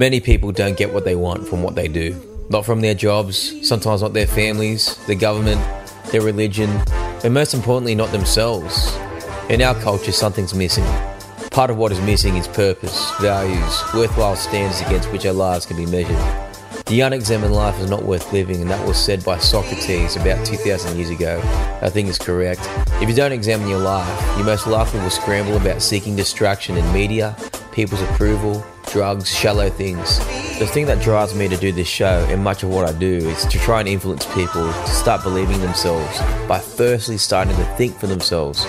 Many people don't get what they want from what they do. Not from their jobs, sometimes not their families, the government, their religion, and most importantly, not themselves. In our culture, something's missing. Part of what is missing is purpose, values, worthwhile standards against which our lives can be measured. The unexamined life is not worth living, and that was said by Socrates about 2,000 years ago. I think is correct. If you don't examine your life, you most likely will scramble about seeking distraction in media, people's approval, drugs, shallow things. The thing that drives me to do this show and much of what I do is to try and influence people to start believing themselves by firstly starting to think for themselves.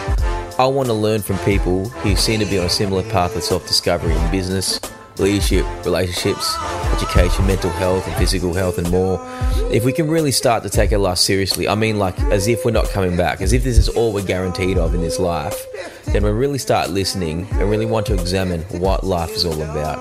I want to learn from people who seem to be on a similar path of self discovery in business, leadership, relationships, education, mental health, and physical health, and more. If we can really start to take our life seriously, I mean, like as if we're not coming back, as if this is all we're guaranteed of in this life, then we really start listening and really want to examine what life is all about.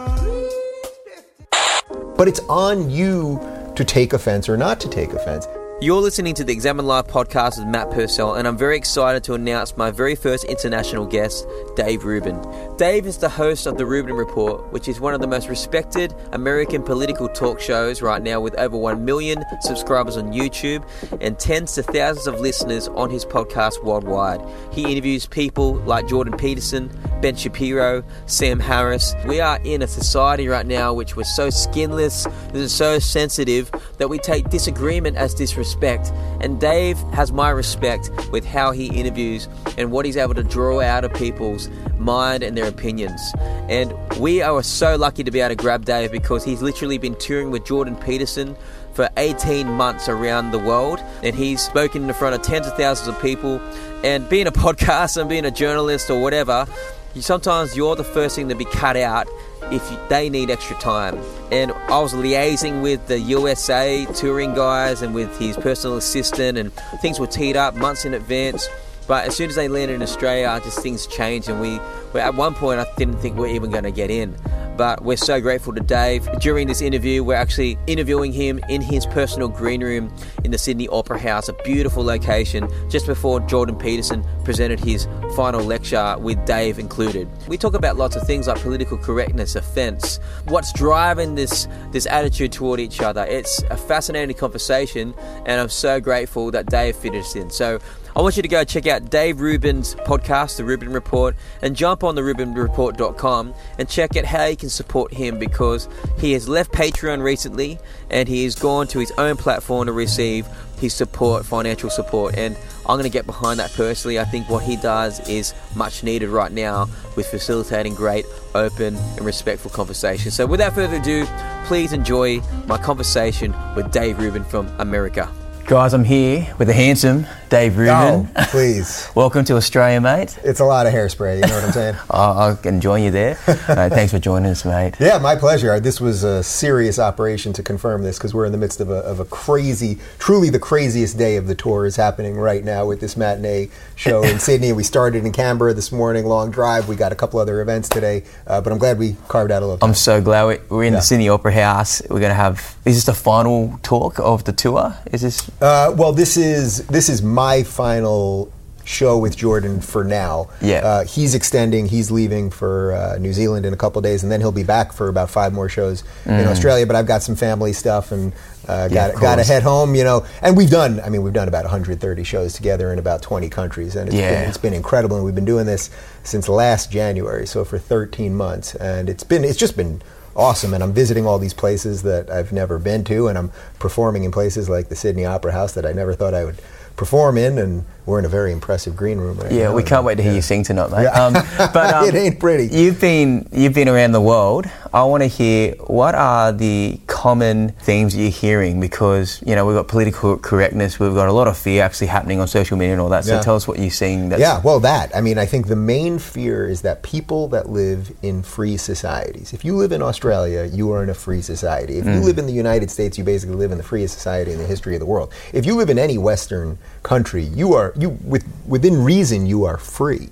But it's on you to take offense or not to take offense. You're listening to the Examine Life podcast with Matt Purcell, and I'm very excited to announce my very first international guest, Dave Rubin. Dave is the host of The Rubin Report, which is one of the most respected American political talk shows right now, with over 1 million subscribers on YouTube and tens to thousands of listeners on his podcast worldwide. He interviews people like Jordan Peterson, Ben Shapiro, Sam Harris. We are in a society right now which we're so skinless and so sensitive that we take disagreement as disrespect. And Dave has my respect with how he interviews and what he's able to draw out of people's mind and their opinions. And we are so lucky to be able to grab Dave because he's literally been touring with Jordan Peterson for 18 months around the world and he's spoken in front of tens of thousands of people and being a podcaster and being a journalist or whatever you, sometimes you're the first thing to be cut out if they need extra time. And I was liaising with the USA touring guys and with his personal assistant, and things were teed up months in advance. But as soon as they landed in Australia, just things changed, and we, we at one point I didn't think we are even going to get in but we're so grateful to Dave. During this interview, we're actually interviewing him in his personal green room in the Sydney Opera House, a beautiful location, just before Jordan Peterson presented his final lecture with Dave included. We talk about lots of things like political correctness, offense, what's driving this this attitude toward each other. It's a fascinating conversation, and I'm so grateful that Dave us in. So I want you to go check out Dave Rubin's podcast, The Rubin Report, and jump on the RubinReport.com and check out how you can support him because he has left Patreon recently and he has gone to his own platform to receive his support, financial support. And I'm going to get behind that personally. I think what he does is much needed right now with facilitating great, open, and respectful conversation. So, without further ado, please enjoy my conversation with Dave Rubin from America. Guys, I'm here with the handsome Dave Rubin. Oh, please. Welcome to Australia, mate. It's a lot of hairspray, you know what I'm saying? I can join you there. uh, thanks for joining us, mate. Yeah, my pleasure. This was a serious operation to confirm this because we're in the midst of a, of a crazy, truly the craziest day of the tour is happening right now with this matinee show in Sydney. We started in Canberra this morning, long drive. We got a couple other events today, uh, but I'm glad we carved out a little time. I'm so glad we're in yeah. the Sydney Opera House. We're going to have, is this the final talk of the tour? Is this? Uh, well, this is this is my final show with Jordan for now. Yeah. Uh, he's extending. He's leaving for uh, New Zealand in a couple days, and then he'll be back for about five more shows mm. in Australia. But I've got some family stuff and uh, got yeah, got to head home. You know, and we've done. I mean, we've done about 130 shows together in about 20 countries, and it's, yeah. been, it's been incredible. And we've been doing this since last January, so for 13 months, and it's been it's just been awesome. And I'm visiting all these places that I've never been to, and I'm performing in places like the Sydney Opera House that I never thought I would perform in, and we're in a very impressive green room right yeah, now. we can't wait to hear yeah. you sing tonight, mate. Yeah. Um, but um, it ain't pretty. You've been you've been around the world. I want to hear what are the common themes you're hearing because you know we've got political correctness, we've got a lot of fear actually happening on social media and all that. So yeah. tell us what you're seeing. yeah, well, that I mean, I think the main fear is that people that live in free societies. If you live in Australia, you are in a free society. If mm. you live in the United States, you basically live in the freest society in the history of the world. If you live in any Western country, you are you with within reason you are free.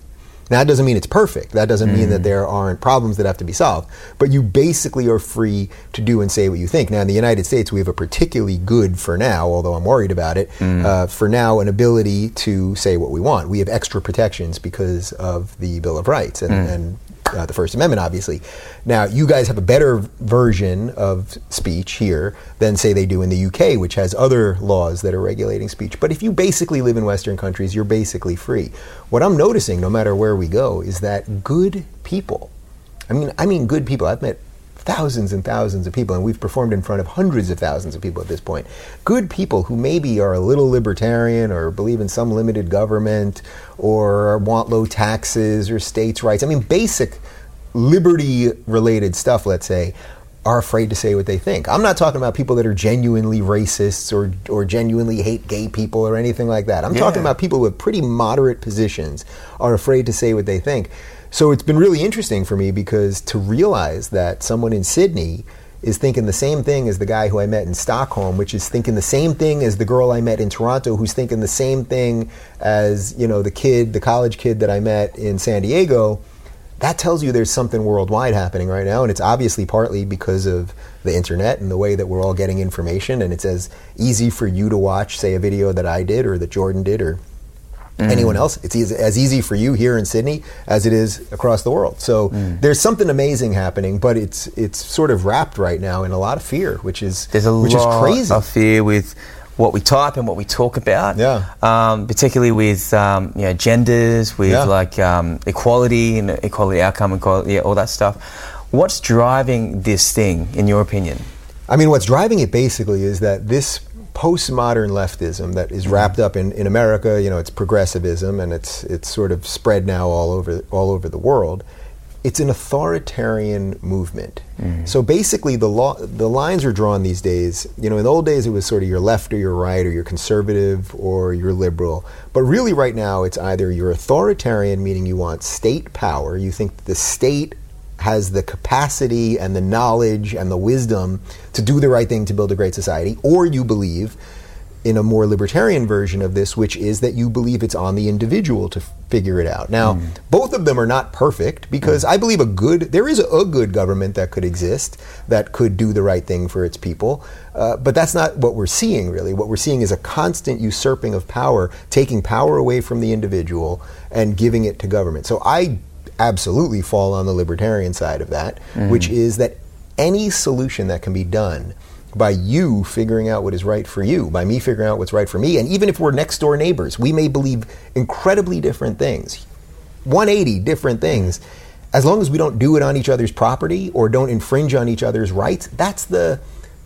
Now, that doesn't mean it's perfect. That doesn't mm. mean that mm. there aren't problems that have to be solved. But you basically are free to do and say what you think. Now, in the United States, we have a particularly good, for now, although I'm worried about it, mm. uh, for now, an ability to say what we want. We have extra protections because of the Bill of Rights. And, mm. and uh, the First Amendment, obviously. Now, you guys have a better version of speech here than, say, they do in the UK, which has other laws that are regulating speech. But if you basically live in Western countries, you're basically free. What I'm noticing, no matter where we go, is that good people, I mean, I mean good people. I've met thousands and thousands of people, and we've performed in front of hundreds of thousands of people at this point. Good people who maybe are a little libertarian or believe in some limited government or want low taxes or states' rights. I mean, basic liberty related stuff, let's say, are afraid to say what they think. I'm not talking about people that are genuinely racists or, or genuinely hate gay people or anything like that. I'm yeah. talking about people with pretty moderate positions are afraid to say what they think. So it's been really interesting for me because to realize that someone in Sydney is thinking the same thing as the guy who I met in Stockholm, which is thinking the same thing as the girl I met in Toronto, who's thinking the same thing as you know the kid, the college kid that I met in San Diego. That tells you there's something worldwide happening right now, and it's obviously partly because of the internet and the way that we're all getting information, and it's as easy for you to watch, say, a video that I did or that Jordan did or mm. anyone else. It's easy, as easy for you here in Sydney as it is across the world. So mm. there's something amazing happening, but it's it's sort of wrapped right now in a lot of fear, which is there's a which lot is crazy. of fear with what we type and what we talk about. Yeah. Um, particularly with um, you know genders, with yeah. like um, equality and equality outcome, equality, yeah, all that stuff. What's driving this thing, in your opinion? I mean, what's driving it basically is that this postmodern leftism that is wrapped up in, in America, you know, it's progressivism and it's it's sort of spread now all over all over the world. It's an authoritarian movement. Mm. So basically, the law, the lines are drawn these days. You know, in the old days, it was sort of you're left or you're right, or you're conservative or you're liberal. But really, right now, it's either you're authoritarian, meaning you want state power. You think the state has the capacity and the knowledge and the wisdom to do the right thing to build a great society, or you believe in a more libertarian version of this, which is that you believe it's on the individual to f- figure it out. Now, mm. both of them are not perfect because mm. I believe a good, there is a good government that could exist that could do the right thing for its people, uh, but that's not what we're seeing really. What we're seeing is a constant usurping of power, taking power away from the individual and giving it to government. So I absolutely fall on the libertarian side of that, mm-hmm. which is that any solution that can be done by you figuring out what is right for you, by me figuring out what's right for me, and even if we're next door neighbors, we may believe incredibly different things, 180 different things. As long as we don't do it on each other's property or don't infringe on each other's rights, that's the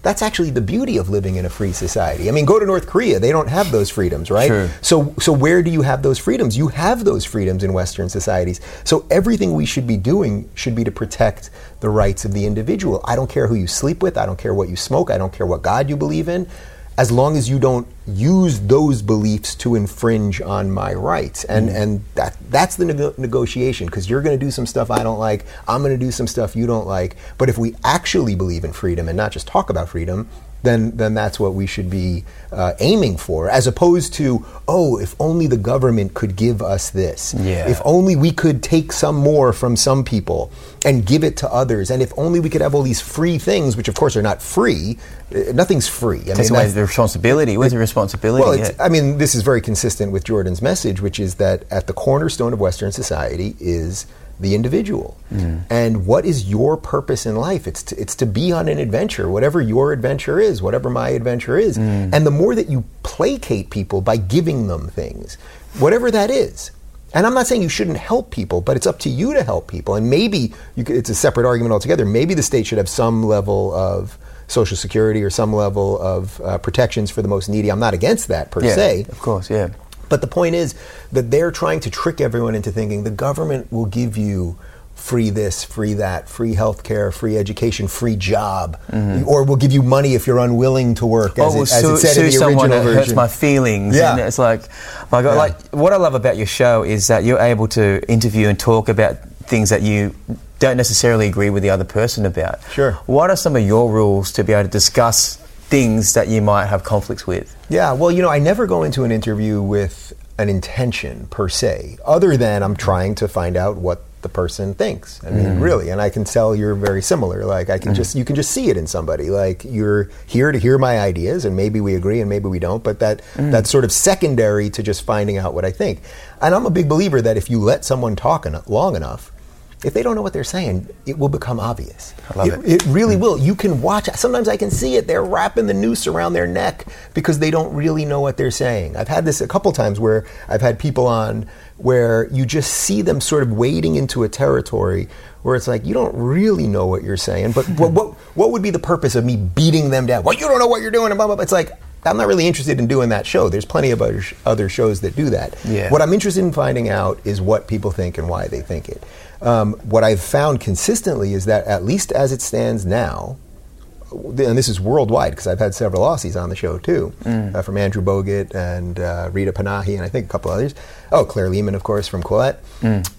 that's actually the beauty of living in a free society. I mean, go to North Korea; they don't have those freedoms, right? Sure. So, so where do you have those freedoms? You have those freedoms in Western societies. So everything we should be doing should be to protect the rights of the individual. I don't care who you sleep with. I don't care what you smoke. I don't care what God you believe in as long as you don't use those beliefs to infringe on my rights. And mm and that that's the neg- negotiation because you're going to do some stuff I don't like, I'm going to do some stuff you don't like. But if we actually believe in freedom and not just talk about freedom, then then that's what we should be uh, aiming for, as opposed to oh, if only the government could give us this, yeah. if only we could take some more from some people and give it to others, and if only we could have all these free things, which of course are not free. Uh, nothing's free. I Takes mean, away the responsibility. Where's the responsibility? Well, yeah. I mean, this is very consistent with Jordan's message, which is that at the cornerstone of Western society is the individual. Mm. And what is your purpose in life? It's to, it's to be on an adventure, whatever your adventure is, whatever my adventure is. Mm. And the more that you placate people by giving them things, whatever that is. And I'm not saying you shouldn't help people, but it's up to you to help people. And maybe could, it's a separate argument altogether. Maybe the state should have some level of social security or some level of uh, protections for the most needy. I'm not against that per yeah, se. Of course, yeah. But the point is that they're trying to trick everyone into thinking the government will give you free this, free that, free health care, free education, free job, mm-hmm. or we'll give you money if you're unwilling to work, as, oh, it, as it said in the original version. hurts my feelings. Yeah. And it's like, like, yeah. like, what I love about your show is that you're able to interview and talk about things that you don't necessarily agree with the other person about. Sure. What are some of your rules to be able to discuss things that you might have conflicts with? Yeah, well, you know, I never go into an interview with an intention per se, other than I'm trying to find out what the person thinks. I mean, mm. really, and I can tell you're very similar. Like I can mm. just you can just see it in somebody. Like you're here to hear my ideas, and maybe we agree and maybe we don't. But that mm. that's sort of secondary to just finding out what I think. And I'm a big believer that if you let someone talk en- long enough, if they don't know what they're saying, it will become obvious. I love it, it. it really mm. will. You can watch. Sometimes I can see it. They're wrapping the noose around their neck because they don't really know what they're saying. I've had this a couple times where I've had people on where you just see them sort of wading into a territory where it's like you don't really know what you're saying. But what what, what would be the purpose of me beating them down? Well, you don't know what you're doing. And blah, blah, blah. It's like I'm not really interested in doing that show. There's plenty of other, sh- other shows that do that. Yeah. What I'm interested in finding out is what people think and why they think it. Um, what I've found consistently is that, at least as it stands now, and this is worldwide because I've had several Aussies on the show too, uh, from Andrew Bogut and uh, Rita Panahi and I think a couple others. Oh, Claire Lehmann, of course, from Quillette.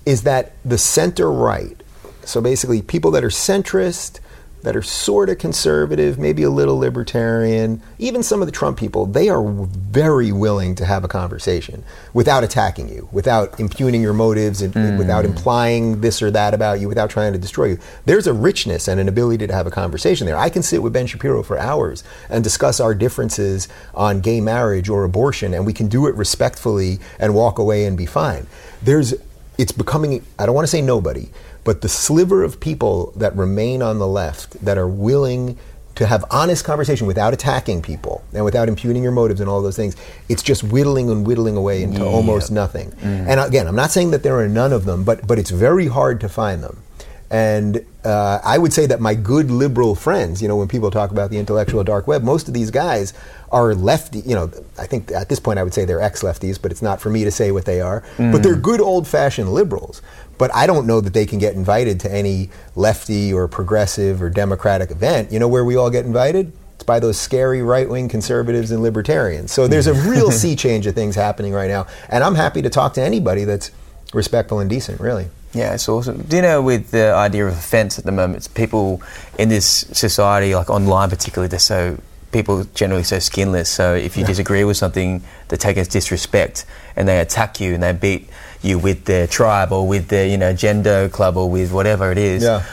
Is that the center right? So basically, people that are centrist, that are sort of conservative, maybe a little libertarian, even some of the Trump people, they are very willing to have a conversation without attacking you, without impugning your motives, and, without hmm. implying this or that about you, without trying to destroy you. There's a richness and an ability to have a conversation there. I can sit with Ben Shapiro for hours and discuss our differences on gay marriage or abortion, and we can do it respectfully and walk away and be fine. There's it's becoming I don't want to say nobody, but the sliver of people that remain on the left that are willing to have honest conversation without attacking people and without impugning your motives and all those things, it's just whittling and whittling away into almost nothing. Mm. And again, I'm not saying that there are none of them, but but it's very hard to find them. And uh, I would say that my good liberal friends, you know, when people talk about the intellectual dark web, most of these guys are lefty. You know, I think at this point I would say they're ex-lefties, but it's not for me to say what they are. But they're good old-fashioned liberals. But I don't know that they can get invited to any lefty or progressive or democratic event. You know where we all get invited? It's by those scary right-wing conservatives and libertarians. So there's a real sea change of things happening right now, and I'm happy to talk to anybody that's respectful and decent. Really. Yeah, it's awesome. Do you know with the idea of offence at the moment, it's people in this society, like online particularly, they're so people generally so skinless. So if you disagree with something, they take it as disrespect and they attack you and they beat you with their tribe or with their you know gender club or with whatever it is. Yeah.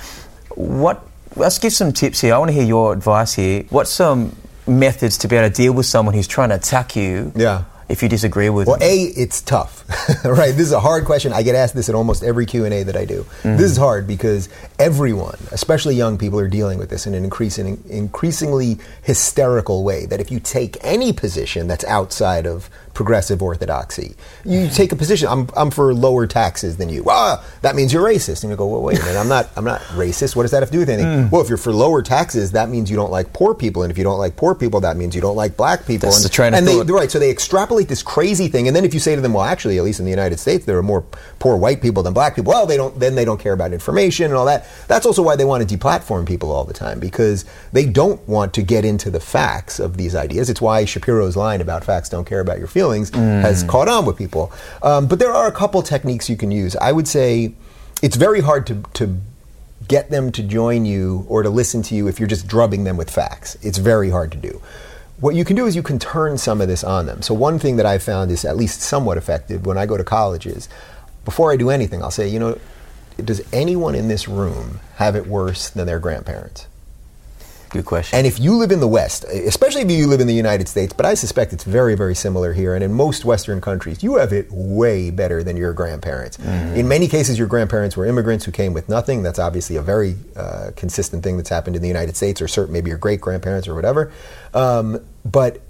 What? Let's give some tips here. I want to hear your advice here. What's some methods to be able to deal with someone who's trying to attack you? Yeah. If you disagree with Well, a it's tough, right? This is a hard question. I get asked this at almost every Q and A that I do. Mm-hmm. This is hard because everyone, especially young people, are dealing with this in an increasing, increasingly hysterical way. That if you take any position that's outside of progressive orthodoxy, you take a position. I'm, I'm for lower taxes than you. Ah, that means you're racist. And you go, well, wait a minute. I'm not. I'm not racist. What does that have to do with anything? Mm. Well, if you're for lower taxes, that means you don't like poor people, and if you don't like poor people, that means you don't like black people. That's and, the train of and they. Right, so they extrapolate this crazy thing, and then if you say to them, "Well, actually, at least in the United States, there are more poor white people than black people," well, they don't. Then they don't care about information and all that. That's also why they want to deplatform people all the time because they don't want to get into the facts of these ideas. It's why Shapiro's line about facts don't care about your feelings has caught on with people. Um, but there are a couple techniques you can use. I would say it's very hard to to get them to join you or to listen to you if you're just drubbing them with facts. It's very hard to do. What you can do is you can turn some of this on them. So one thing that I've found is at least somewhat effective when I go to colleges, before I do anything, I'll say, you know, does anyone in this room have it worse than their grandparents? Good question. And if you live in the West, especially if you live in the United States, but I suspect it's very, very similar here, and in most Western countries, you have it way better than your grandparents. In many cases, your grandparents were immigrants who came with nothing. That's obviously a very uh, consistent thing that's happened in the United States, or certain maybe your great grandparents or whatever. Um, but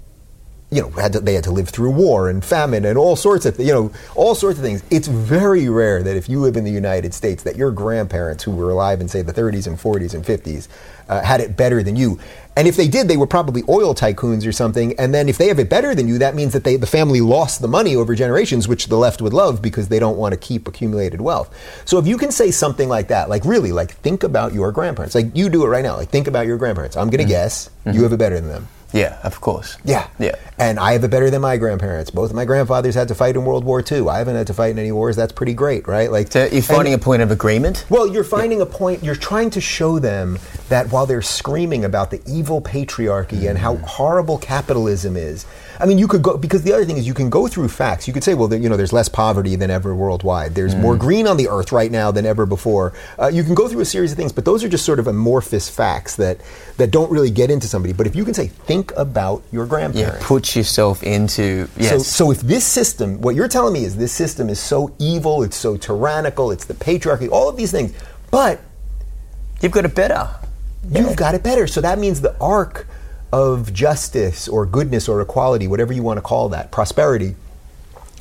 you know, had to, they had to live through war and famine and all sorts of, you know, all sorts of things. It's very rare that if you live in the United States, that your grandparents who were alive in say the 30s and 40s and 50s uh, had it better than you. And if they did, they were probably oil tycoons or something. And then if they have it better than you, that means that they, the family lost the money over generations, which the left would love because they don't want to keep accumulated wealth. So if you can say something like that, like really, like think about your grandparents, like you do it right now, like think about your grandparents. I'm going to guess you have it better than them. Yeah, of course. Yeah. Yeah. And I have it better than my grandparents. Both of my grandfathers had to fight in World War II. I haven't had to fight in any wars. That's pretty great, right? Like So you're finding and- a point of agreement. well, you're finding a point. You're trying to show them that while they're screaming about the evil patriarchy and how mm. horrible capitalism is, I mean, you could go because the other thing is you can go through facts. You could say, well, there, you know, there's less poverty than ever worldwide. There's more green on the earth right now than ever before. Uh, you can go through a series of things, but those are just sort of amorphous facts that that don't really get into somebody. But if you can say, think think about your grandparents. Yeah, put yourself into yes. So, so if this system, what you're telling me is this system is so evil, it's so tyrannical, it's the patriarchy, all of these things, but you've got it better. You've yeah. got it better. So that means the arc of justice or goodness or equality, whatever you want to call that, prosperity,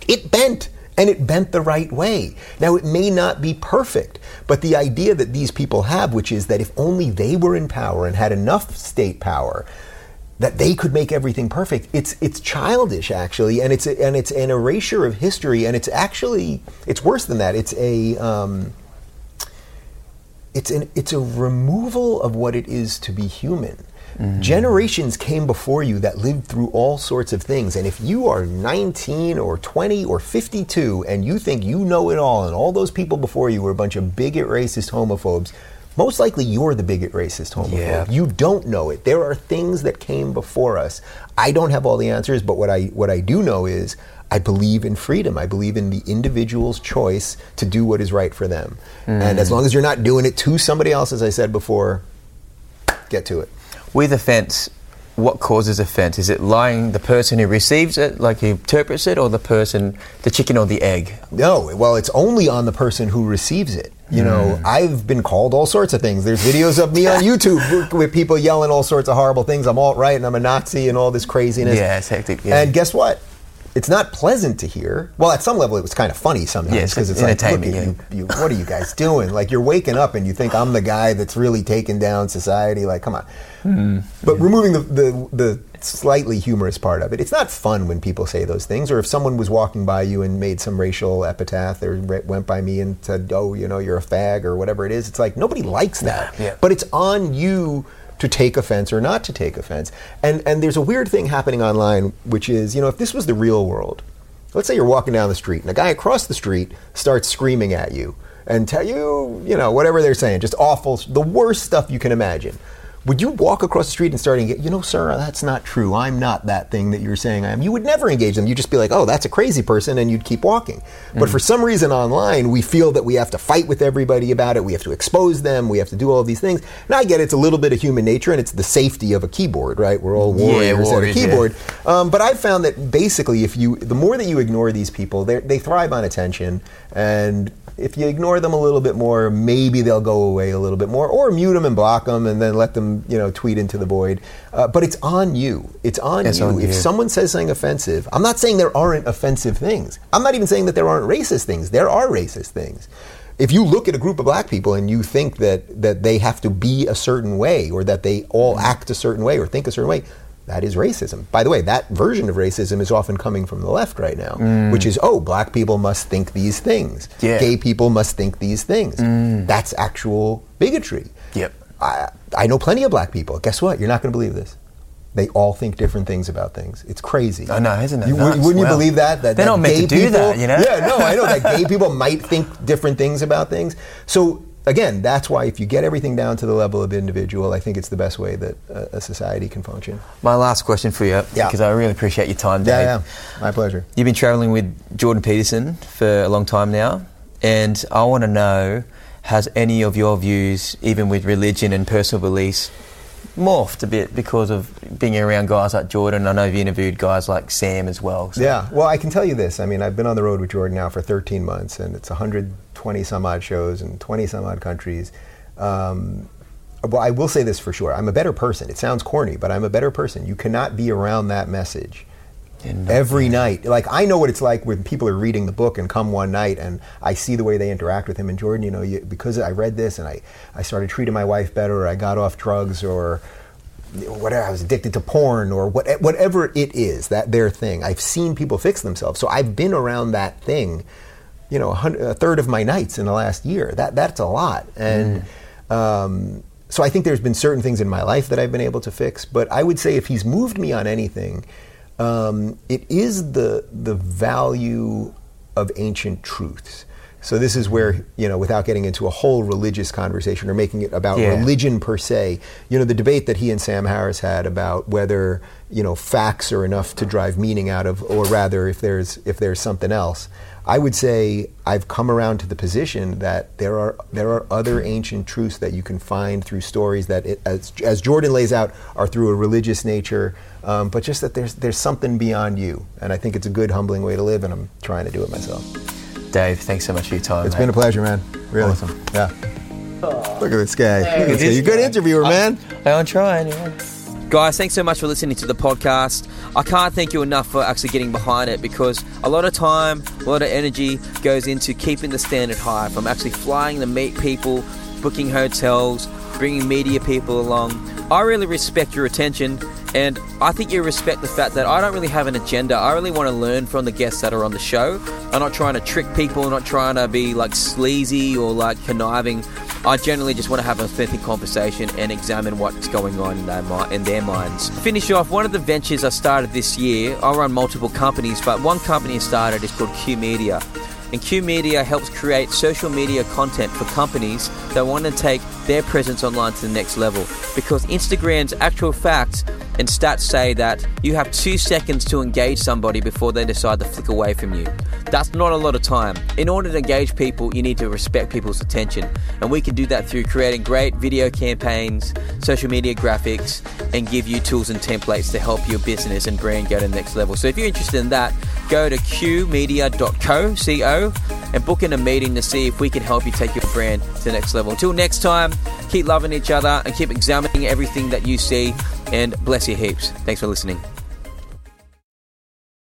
it bent and it bent the right way. Now, it may not be perfect, but the idea that these people have, which is that if only they were in power and had enough state power, that they could make everything perfect. It's it's childish actually, and it's a, and it's an erasure of history, and it's actually it's worse than that. It's a um, it's an it's a removal of what it is to be human. Mm-hmm. Generations came before you that lived through all sorts of things. And if you are 19 or 20 or 52 and you think you know it all and all those people before you were a bunch of bigot, racist homophobes, most likely you're the bigot, racist homophobe. Yeah. You don't know it. There are things that came before us. I don't have all the answers, but what I what I do know is I believe in freedom. I believe in the individual's choice to do what is right for them. Mm. And as long as you're not doing it to somebody else, as I said before, get to it. With offence, what causes offence? Is it lying the person who receives it, like he interprets it, or the person, the chicken or the egg? No, well, it's only on the person who receives it. You mm. know, I've been called all sorts of things. There's videos of me on YouTube with people yelling all sorts of horrible things. I'm alt right and I'm a Nazi and all this craziness. Yeah, it's hectic. Yeah. And guess what? It's not pleasant to hear. Well, at some level, it was kind of funny sometimes because it's like, look, yeah. you, you, what are you guys doing? Like you're waking up and you think I'm the guy that's really taking down society. Like, come on. Mm, but yeah. removing the, the, the slightly humorous part of it, it's not fun when people say those things. Or if someone was walking by you and made some racial epitaph, or went by me and said, "Oh, you know, you're a fag" or whatever it is. It's like nobody likes that. Yeah. But it's on you to take offense or not to take offense. And and there's a weird thing happening online, which is, you know, if this was the real world, let's say you're walking down the street and a guy across the street starts screaming at you and tell you, you know, whatever they're saying, just awful, the worst stuff you can imagine would you walk across the street and start engage? You know, sir, that's not true. I'm not that thing that you're saying I am. You would never engage them. You'd just be like, oh, that's a crazy person, and you'd keep walking. Mm-hmm. But for some reason online, we feel that we have to fight with everybody about it. We have to expose them. We have to do all of these things. And I get it's a little bit of human nature, and it's the safety of a keyboard, right? We're all warriors, yeah, warriors at a keyboard. Yeah. Um, but I've found that basically, if you, the more that you ignore these people, they thrive on attention, and if you ignore them a little bit more, maybe they'll go away a little bit more, or mute them and block them, and then let them, you know, tweet into the void. Uh, but it's on you. It's on it's you. On if you. someone says something offensive, I'm not saying there aren't offensive things. I'm not even saying that there aren't racist things. There are racist things. If you look at a group of black people and you think that that they have to be a certain way, or that they all act a certain way, or think a certain way, that is racism. By the way, that version of racism is often coming from the left right now, mm. which is, oh, black people must think these things. Yeah. Gay people must think these things. Mm. That's actual bigotry. Yep. I, I know plenty of black people. Guess what? You're not going to believe this. They all think different things about things. It's crazy. Oh no, isn't it? You, wouldn't well, you believe that? That they're that not meant to do people, that, you know? Yeah, no, I know that gay people might think different things about things. So again, that's why if you get everything down to the level of individual, I think it's the best way that a, a society can function. My last question for you, yeah. because I really appreciate your time, Dave. Yeah, yeah, my pleasure. You've been traveling with Jordan Peterson for a long time now, and I want to know has any of your views, even with religion and personal beliefs, morphed a bit because of being around guys like Jordan. I know you've interviewed guys like Sam as well. So. Yeah, well, I can tell you this. I mean, I've been on the road with Jordan now for 13 months, and it's 120 some odd shows in 20 some odd countries. Um, well, I will say this for sure. I'm a better person. It sounds corny, but I'm a better person. You cannot be around that message every night. Like I know what it's like when people are reading the book and come one night and I see the way they interact with him. And Jordan, you know, you, because I read this and I, I started treating my wife better, or I got off drugs, or whatever I was addicted to porn, or what, whatever it is that their thing. I've seen people fix themselves, so I've been around that thing you know, a, a, third of my nights in the last year. That that's a lot, and mm. um, so I think there's been certain things in my life that I've been able to fix. But I would say if he's moved me on anything, um, it is the the value of ancient truths. So this is where you know, without getting into a whole religious conversation or making it about Yeah. religion per se, you know, the debate that he and Sam Harris had about whether you know facts are enough to drive meaning out of, or rather, if there's if there's something else. I would say I've come around to the position that there are there are other ancient truths that you can find through stories that, it, as, as Jordan lays out, are through a religious nature, um, but just that there's there's something beyond you, and I think it's a good, humbling way to live, and I'm trying to do it myself. Dave, thanks so much for your time. It's mate. been a pleasure, man. Really. Awesome. Yeah. Look at this guy. Look at this guy. You're a good guy. interviewer, man. I'll try anyway. Guys, thanks so much for listening to the podcast. I can't thank you enough for actually getting behind it because a lot of time, a lot of energy goes into keeping the standard high from actually flying to meet people, booking hotels, bringing media people along. I really respect your attention and I think you respect the fact that I don't really have an agenda. I really want to learn from the guests that are on the show. I'm not trying to trick people, I'm not trying to be like sleazy or like conniving. I generally just want to have an authentic conversation and examine what's going on in their, in their minds. Finish off, one of the ventures I started this year, I run multiple companies, but one company I started is called Q Media. And Q Media helps create social media content for companies that want to take their presence online to the next level. Because Instagram's actual facts and stats say that you have two seconds to engage somebody before they decide to flick away from you. That's not a lot of time. In order to engage people, you need to respect people's attention. And we can do that through creating great video campaigns, social media graphics, and give you tools and templates to help your business and brand go to the next level. So if you're interested in that, go to qmedia.co, C-O, and book in a meeting to see if we can help you take your brand to the next level. Until next time, keep loving each other and keep examining everything that you see and bless you heaps. Thanks for listening.